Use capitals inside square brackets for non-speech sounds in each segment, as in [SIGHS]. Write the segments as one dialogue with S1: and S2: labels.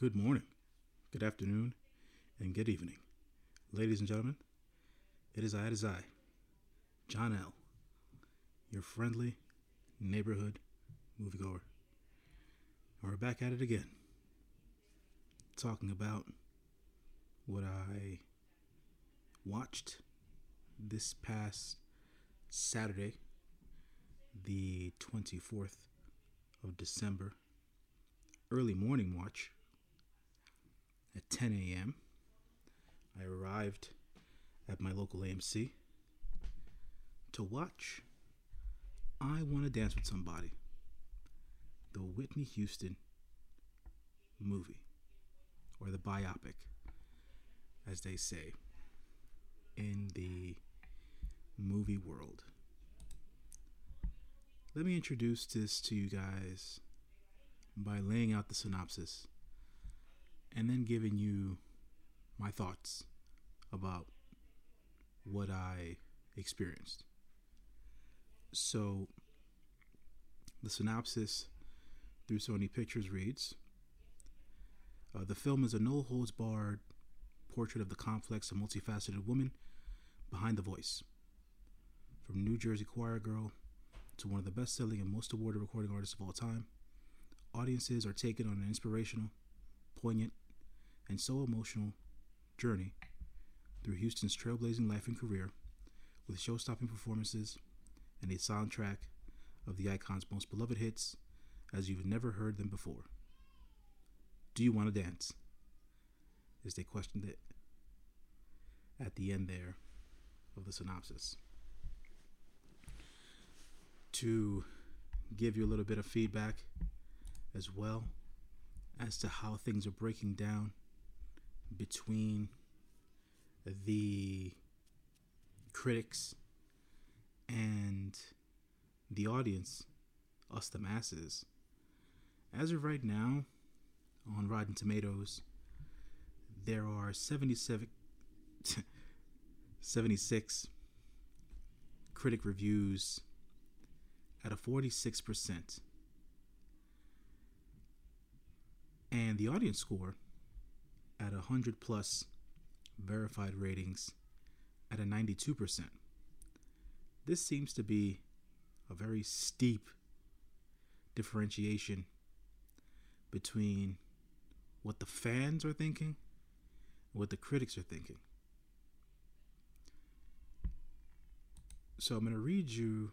S1: Good morning, good afternoon, and good evening. Ladies and gentlemen, it is I, it is I, John L., your friendly neighborhood moviegoer. And we're back at it again, talking about what I watched this past Saturday, the 24th of December, early morning watch at 10 a.m. I arrived at my local AMC to watch I Want to Dance with Somebody, the Whitney Houston movie, or the biopic, as they say in the movie world. Let me introduce this to you guys by laying out the synopsis and then giving you my thoughts about what I experienced. So, the synopsis through Sony Pictures reads uh, The film is a no holds barred portrait of the complex and multifaceted woman behind the voice. From New Jersey choir girl to one of the best selling and most awarded recording artists of all time, audiences are taken on an inspirational, poignant, and so emotional journey through Houston's trailblazing life and career with show stopping performances and a soundtrack of the icon's most beloved hits as you've never heard them before. Do you want to dance? As they questioned it at the end there of the synopsis. To give you a little bit of feedback as well as to how things are breaking down between the critics and the audience, us the masses. As of right now, on Rotten Tomatoes, there are 77, [LAUGHS] 76 critic reviews at a 46%. And the audience score at 100 plus verified ratings at a 92%. This seems to be a very steep differentiation between what the fans are thinking what the critics are thinking. So I'm going to read you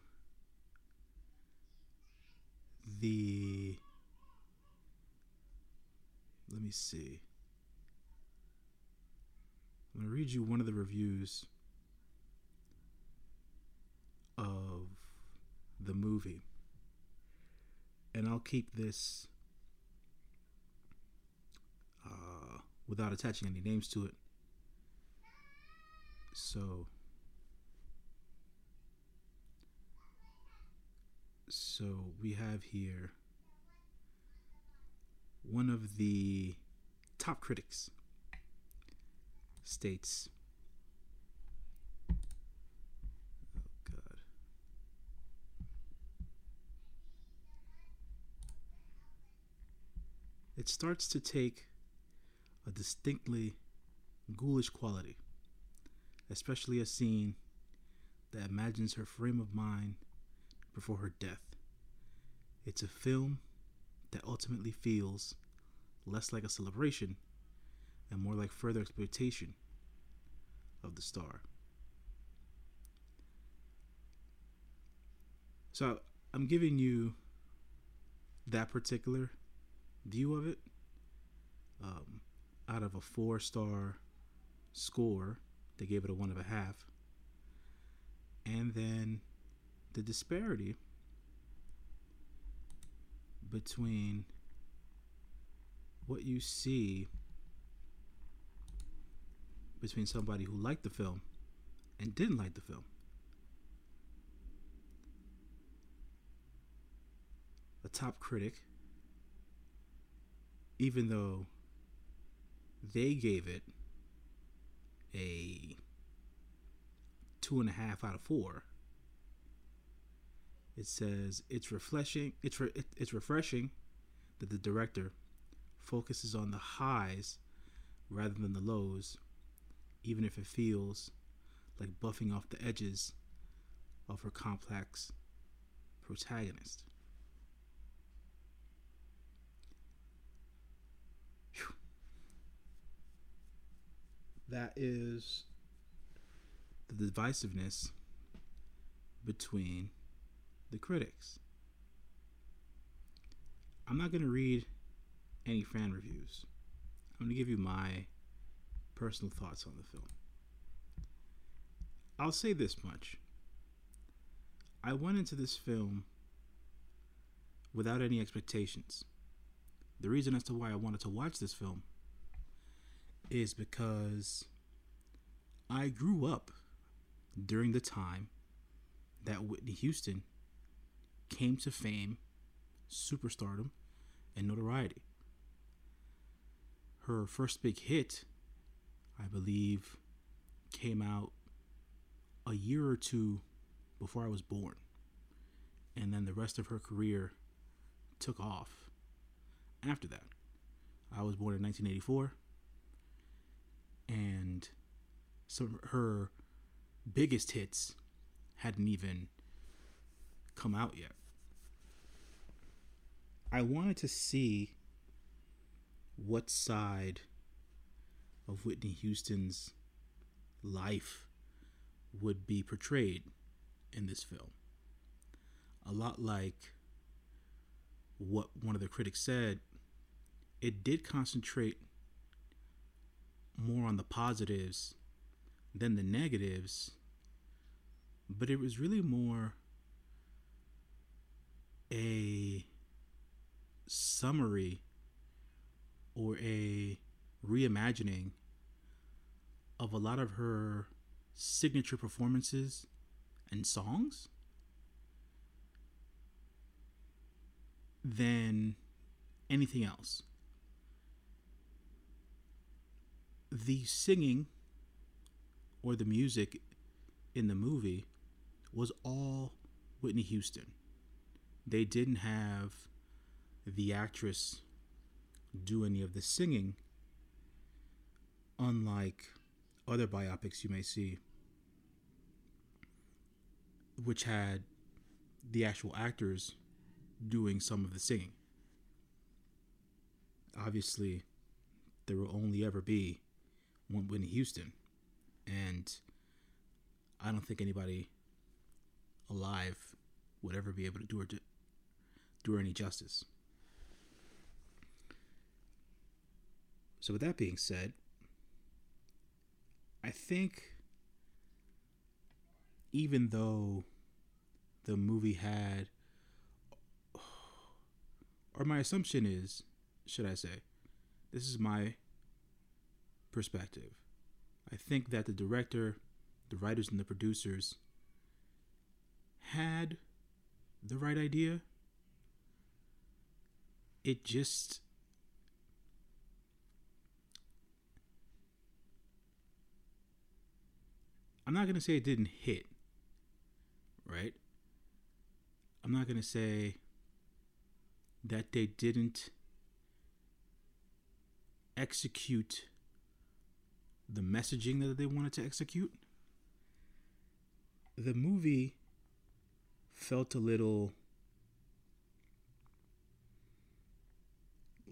S1: the. Let me see. I'm going to read you one of the reviews of the movie. And I'll keep this uh, without attaching any names to it. So. So we have here one of the top critics states oh god. It starts to take a distinctly ghoulish quality especially a scene that imagines her frame of mind before her death. It's a film that ultimately feels less like a celebration and more like further exploitation of the star. So I'm giving you that particular view of it um, out of a four star score. They gave it a one and a half. And then the disparity between what you see between somebody who liked the film and didn't like the film. A top critic, even though they gave it a two and a half out of four, it says it's refreshing. It's re- it's refreshing that the director focuses on the highs rather than the lows, even if it feels like buffing off the edges of her complex protagonist. Whew. That is the divisiveness between the critics. I'm not going to read any fan reviews. I'm going to give you my personal thoughts on the film. I'll say this much. I went into this film without any expectations. The reason as to why I wanted to watch this film is because I grew up during the time that Whitney Houston came to fame, superstardom, and notoriety. Her first big hit, I believe, came out a year or two before I was born. And then the rest of her career took off after that. I was born in 1984. And some her biggest hits hadn't even come out yet. I wanted to see what side of Whitney Houston's life would be portrayed in this film. A lot like what one of the critics said, it did concentrate more on the positives than the negatives, but it was really more a summary or a reimagining of a lot of her signature performances and songs than anything else. The singing or the music in the movie was all Whitney Houston. They didn't have the actress do any of the singing, unlike other biopics you may see, which had the actual actors doing some of the singing. Obviously, there will only ever be one Whitney Houston, and I don't think anybody alive would ever be able to do her, do her any justice. So, with that being said, I think even though the movie had, or my assumption is, should I say, this is my perspective. I think that the director, the writers, and the producers had the right idea. It just I'm not going to say it didn't hit, right? I'm not going to say that they didn't execute the messaging that they wanted to execute. The movie felt a little,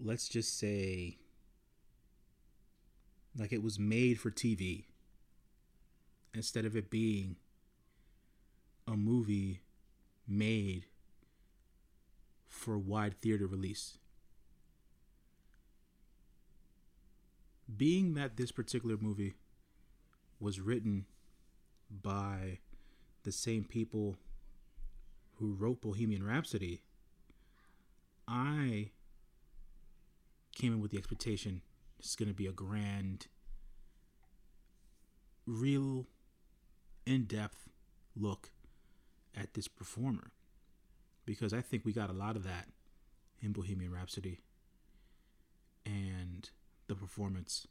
S1: let's just say, like it was made for TV instead of it being a movie made for wide theater release. Being that this particular movie was written by the same people who wrote Bohemian Rhapsody, I came in with the expectation it's going to be a grand, real in depth look at this performer because I think we got a lot of that in Bohemian Rhapsody and the performance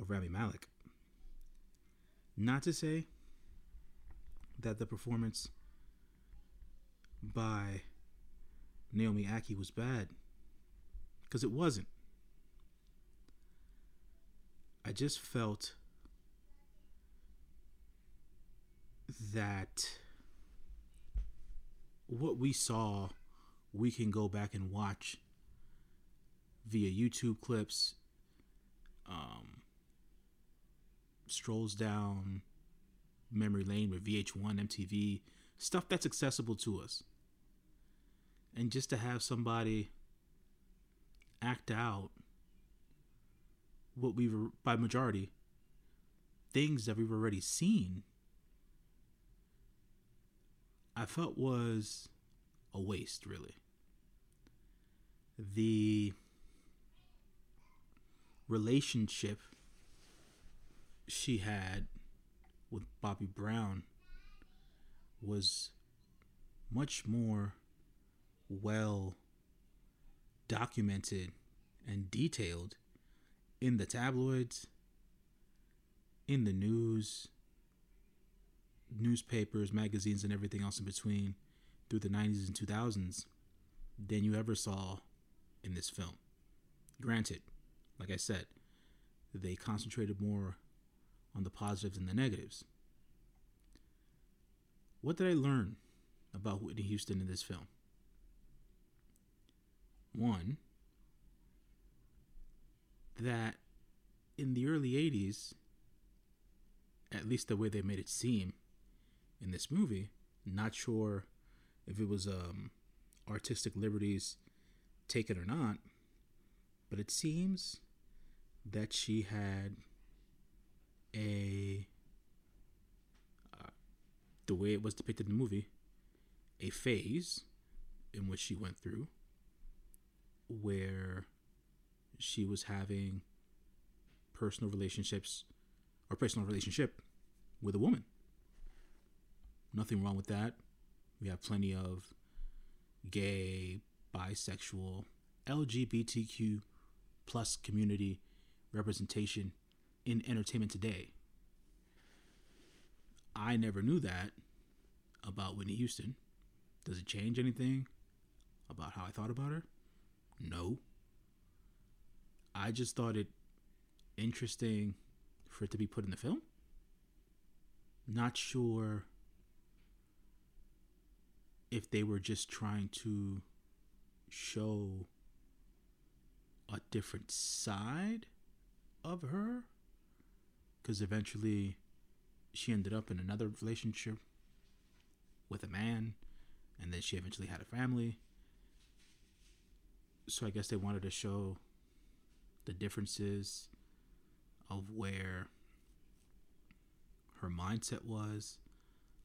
S1: of Rami Malek. Not to say that the performance by Naomi Ackie was bad, because it wasn't. I just felt that what we saw, we can go back and watch via YouTube clips, um, strolls down memory lane with VH1, MTV, stuff that's accessible to us. And just to have somebody act out what we've, by majority, things that we've already seen, I felt was a waste, really. The relationship she had with Bobby Brown was much more well documented and detailed in the tabloids, in the news, newspapers, magazines, and everything else in between through the 90s and 2000s than you ever saw in this film. Granted, like I said, they concentrated more on the positives and the negatives. What did I learn about Whitney Houston in this film? One, that in the early 80s, at least the way they made it seem in this movie, not sure if it was um, artistic liberties taken or not, but it seems that she had a uh, the way it was depicted in the movie a phase in which she went through where she was having personal relationships or personal relationship with a woman nothing wrong with that we have plenty of gay bisexual lgbtq plus community representation in entertainment today. I never knew that about Whitney Houston. Does it change anything about how I thought about her? No. I just thought it interesting for it to be put in the film. Not sure if they were just trying to show a different side of her because eventually she ended up in another relationship with a man and then she eventually had a family. So i guess they wanted to show the differences of where her mindset was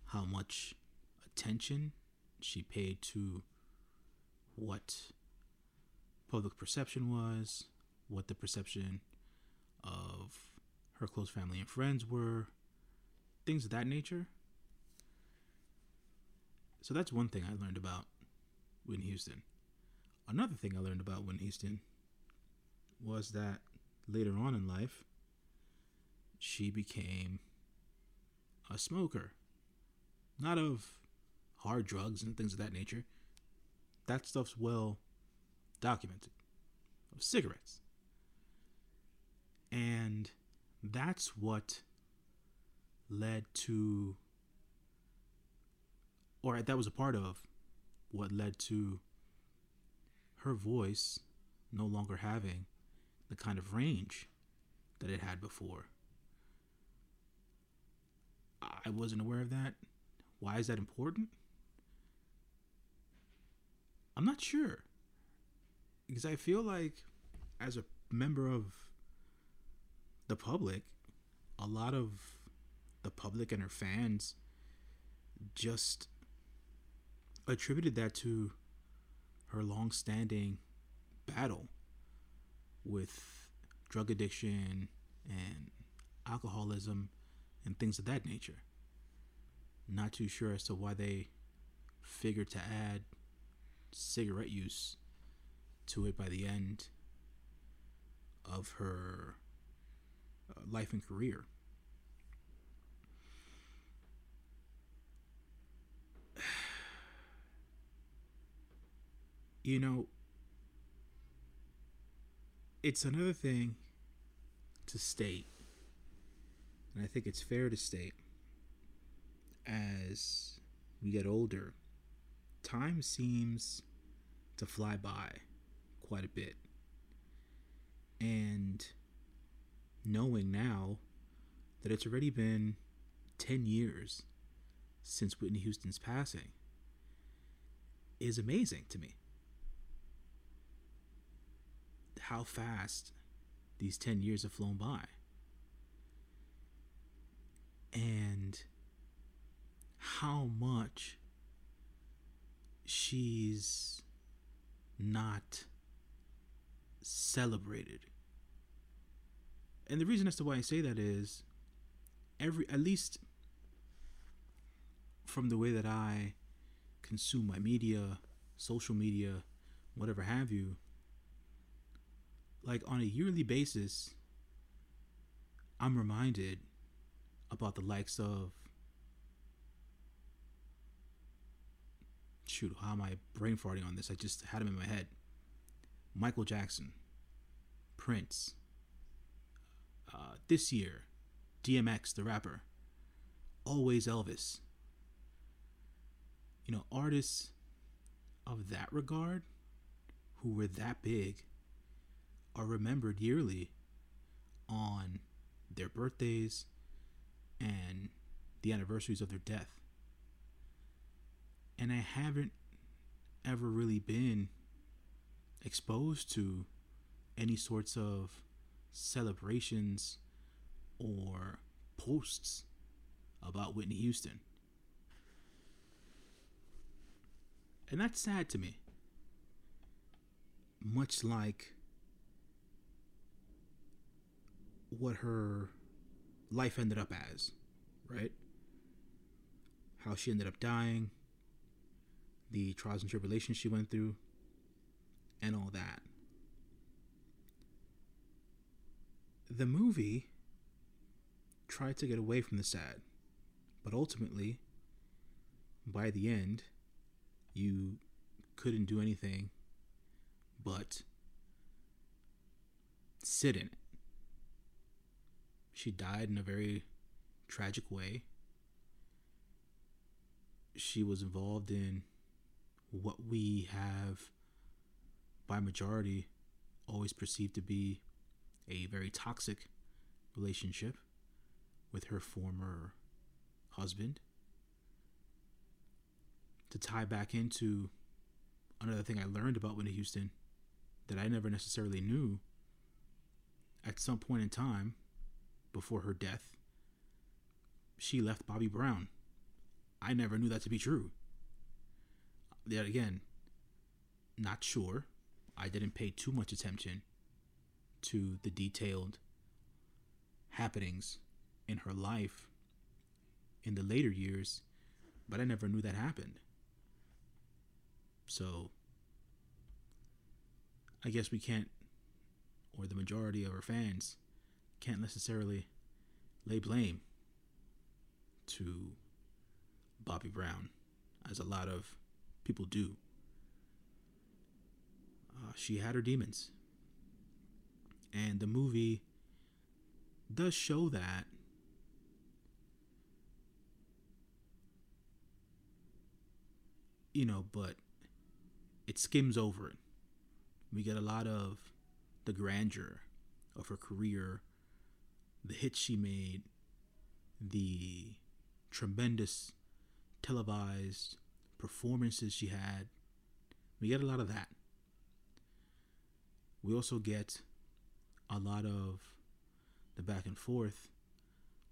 S1: how much attention she paid to what public perception was what the perception of her close family and friends were, things of that nature. So that's one thing I learned about Whitney Houston. Another thing I learned about Whitney Houston was that later on in life, she became a smoker. Not of hard drugs and things of that nature. That stuff's well documented. Of cigarettes. And that's what led to, or that was a part of what led to her voice no longer having the kind of range that it had before. I wasn't aware of that. Why is that important? I'm not sure. Because I feel like, as a member of the public, a lot of the public and her fans just attributed that to her long-standing battle with drug addiction and alcoholism and things of that nature. Not too sure as to why they figured to add cigarette use to it by the end of her uh, life and career. [SIGHS] You know, it's another thing to state And I think it's fair to state as we get older, time seems to fly by quite a bit. And knowing now that it's already been 10 years since Whitney Houston's passing is amazing to me. How fast these 10 years have flown by. And how much she's not celebrated. And the reason as to why I say that is every at least from the way that I consume my media, social media, whatever have you, like on a yearly basis, I'm reminded about the likes of shoot, how am I brain farting on this? I just had him in my head. Michael Jackson, Prince, uh, this year, DMX, the rapper, always Elvis. You know, artists of that regard who were that big are remembered yearly on their birthdays and the anniversaries of their death. And I haven't ever really been exposed to any sorts of celebrations or posts about Whitney Houston. And that's sad to me. Much like what her life ended up as, right? How she ended up dying, the trials and tribulations she went through, and all that. The movie tried to get away from the sad, but ultimately, by the end, you couldn't do anything but sit in it. She died in a very tragic way. She was involved in what we have, by majority, always perceived to be a very toxic relationship with her former husband. To tie back into another thing I learned about Whitney Houston that I never necessarily knew at some point in time before her death, she left Bobby Brown. I never knew that to be true. Yet again, not sure. I didn't pay too much attention to the detailed happenings in her life in the later years, but I never knew that happened. So, I guess we can't, or the majority of our fans can't necessarily lay blame to Bobby Brown, as a lot of people do. Uh, she had her demons. And the movie does show that. You know, but it skims over it. We get a lot of the grandeur of her career the hits she made, the tremendous televised performances she had. We get a lot of that. We also get a lot of the back and forth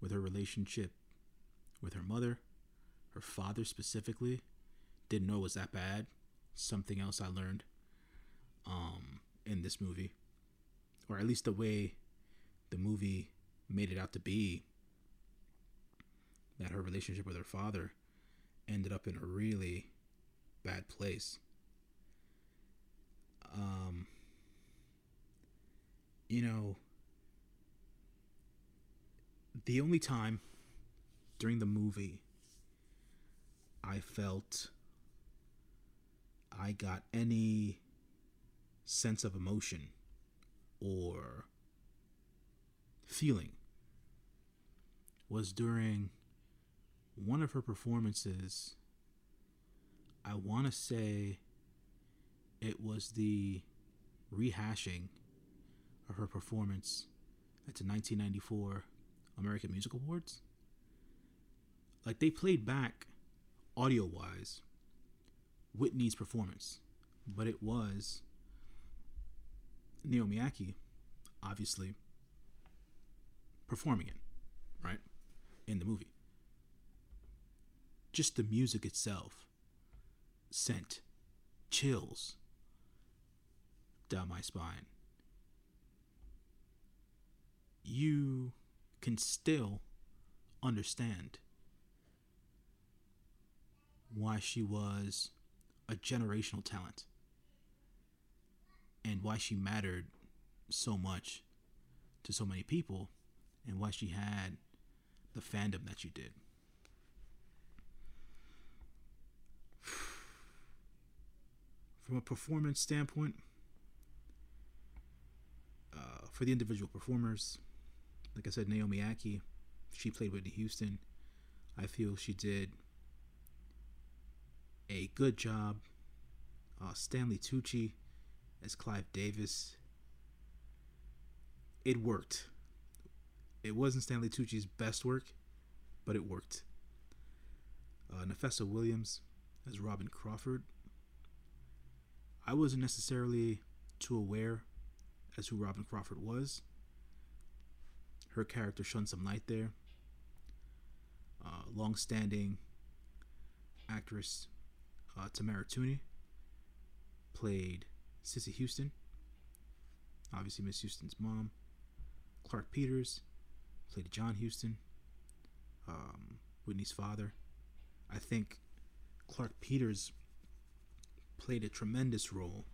S1: with her relationship with her mother, her father specifically. Didn't know it was that bad. Something else I learned um, in this movie, or at least the way the movie made it out to be that her relationship with her father ended up in a really bad place. Um, you know, the only time during the movie I felt I got any sense of emotion or feeling was during one of her performances. I want to say it was the rehashing of her performance at the 1994 American Music Awards. Like they played back audio wise Whitney's performance, but it was Naomi Ackie, obviously, performing it, right? In the movie. Just the music itself sent chills down my spine. You can still understand why she was a generational talent and why she mattered so much to so many people and why she had the fandom that she did. From a performance standpoint, uh, for the individual performers, like I said, Naomi Ackie, she played Whitney Houston. I feel she did a good job. Uh, Stanley Tucci as Clive Davis. It worked. It wasn't Stanley Tucci's best work, but it worked. Uh, Nafessa Williams as Robin Crawford. I wasn't necessarily too aware as who Robin Crawford was. Her character shone some light there. Uh, long-standing actress uh, Tamara Tunie played Cissy Houston, obviously Miss Houston's mom. Clarke Peters played John Houston, um, Whitney's father. I think Clarke Peters played a tremendous role,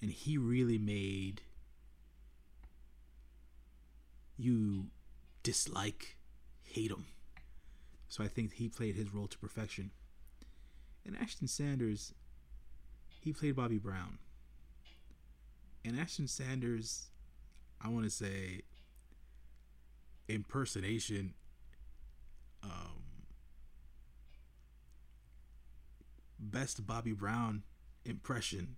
S1: and he really made you dislike, hate him. So I think he played his role to perfection. And Ashton Sanders, he played Bobby Brown. And Ashton Sanders, I want to say, impersonation, um, best Bobby Brown impression.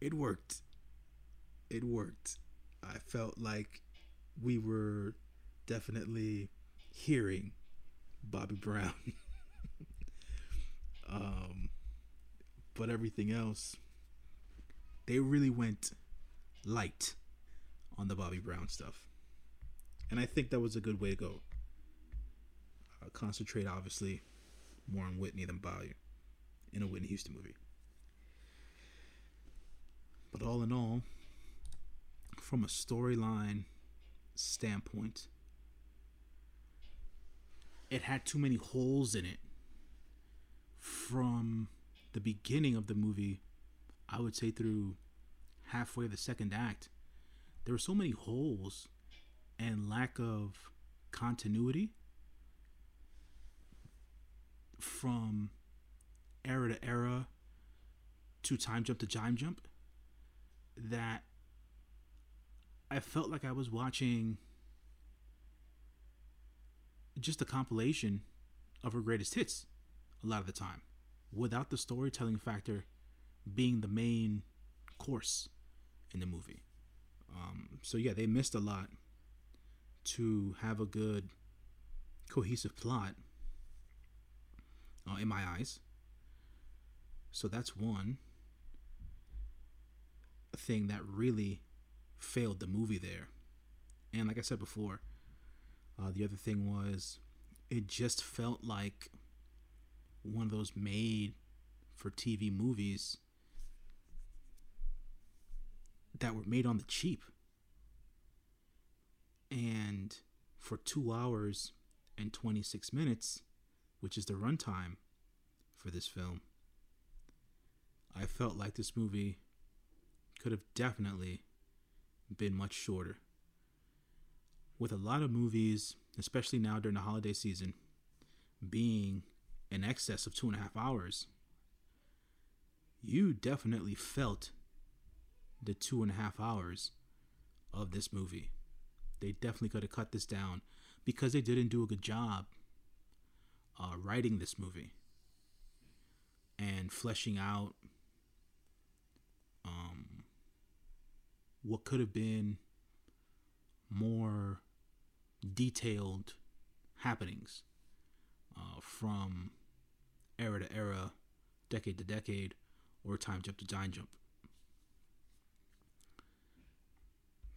S1: It worked. It worked. I felt like we were definitely hearing Bobby Brown. [LAUGHS] Um, but everything else, they really went light on the Bobby Brown stuff. And I think that was a good way to go. Uh, concentrate, obviously, more on Whitney than Bobby in a Whitney Houston movie. But all in all, from a storyline standpoint, it had too many holes in it from the beginning of the movie, I would say through halfway the second act, there were so many holes and lack of continuity from era to era to time jump to time jump that I felt like I was watching just a compilation of her greatest hits a lot of the time without the storytelling factor being the main course in the movie. Um, so yeah, they missed a lot to have a good cohesive plot uh, in my eyes. So that's one thing that really failed the movie there. And like I said before, uh, the other thing was it just felt like one of those made for TV movies that were made on the cheap. And for two hours and 26 minutes, which is the runtime for this film, I felt like this movie could have definitely been much shorter. With a lot of movies, especially now during the holiday season, being in excess of two and a half hours, you definitely felt the two and a half hours of this movie. They definitely could have cut this down because they didn't do a good job uh, writing this movie and fleshing out what could have been more detailed happenings uh, from era to era, decade to decade, or time jump to time jump.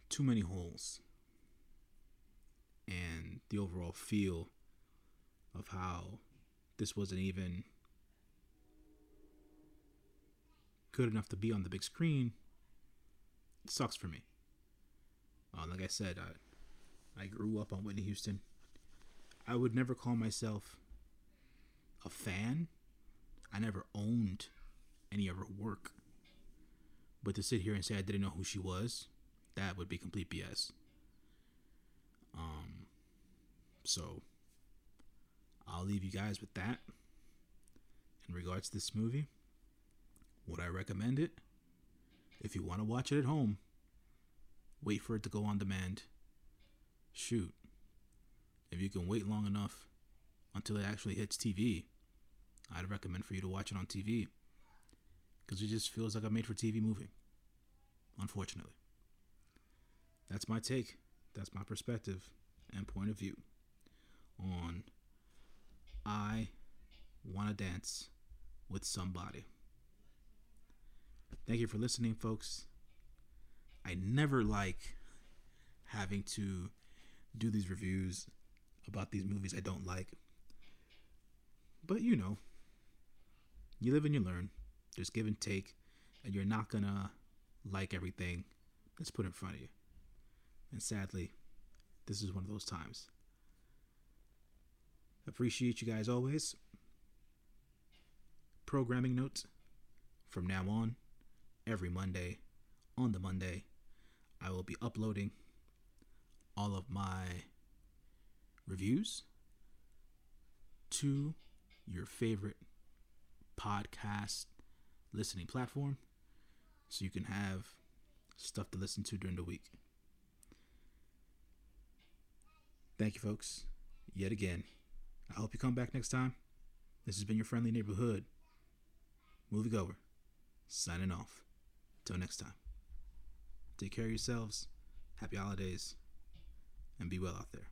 S1: Too many holes. And the overall feel of how this wasn't even good enough to be on the big screen sucks for me. Uh, like I said, I, I grew up on Whitney Houston. I would never call myself a fan. I never owned any of her work. But to sit here and say I didn't know who she was, that would be complete BS. Um, so I'll leave you guys with that. In regards to this movie, would I recommend it? If you want to watch it at home, wait for it to go on demand. Shoot. If you can wait long enough until it actually hits TV, I'd recommend for you to watch it on TV. Because it just feels like a made for TV movie. Unfortunately. That's my take. That's my perspective and point of view on I Want to Dance with Somebody. Thank you for listening, folks. I never like having to do these reviews about these movies I don't like. But you know, you live and you learn. There's give and take, and you're not gonna like everything that's put in front of you. And sadly, this is one of those times. Appreciate you guys always. Programming notes from now on, every Monday, on the Monday, I will be uploading all of my reviews to your favorite podcast listening platform so you can have stuff to listen to during the week. Thank you, folks, yet again. I hope you come back next time. This has been your friendly neighborhood moviegoer signing off. Till next time. Take care of yourselves. Happy holidays. And be well out there.